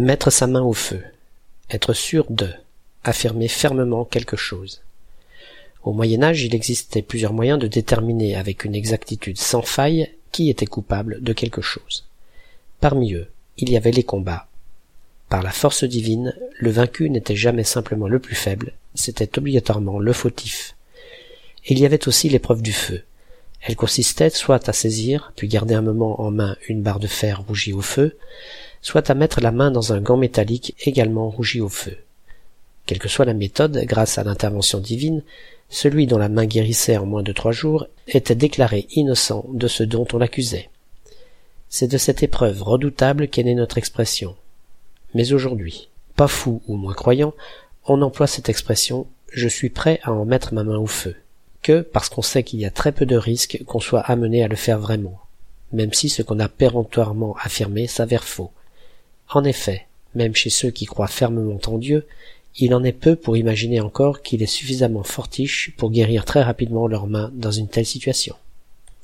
Mettre sa main au feu. Être sûr de. Affirmer fermement quelque chose. Au Moyen Âge, il existait plusieurs moyens de déterminer avec une exactitude sans faille qui était coupable de quelque chose. Parmi eux, il y avait les combats. Par la force divine, le vaincu n'était jamais simplement le plus faible, c'était obligatoirement le fautif. il y avait aussi l'épreuve du feu. Elle consistait soit à saisir, puis garder un moment en main une barre de fer rougie au feu, soit à mettre la main dans un gant métallique également rougi au feu. Quelle que soit la méthode, grâce à l'intervention divine, celui dont la main guérissait en moins de trois jours était déclaré innocent de ce dont on l'accusait. C'est de cette épreuve redoutable qu'est née notre expression. Mais aujourd'hui, pas fou ou moins croyant, on emploie cette expression je suis prêt à en mettre ma main au feu, que parce qu'on sait qu'il y a très peu de risques qu'on soit amené à le faire vraiment, même si ce qu'on a péremptoirement affirmé s'avère faux, en effet, même chez ceux qui croient fermement en Dieu, il en est peu pour imaginer encore qu'il est suffisamment fortiche pour guérir très rapidement leurs mains dans une telle situation.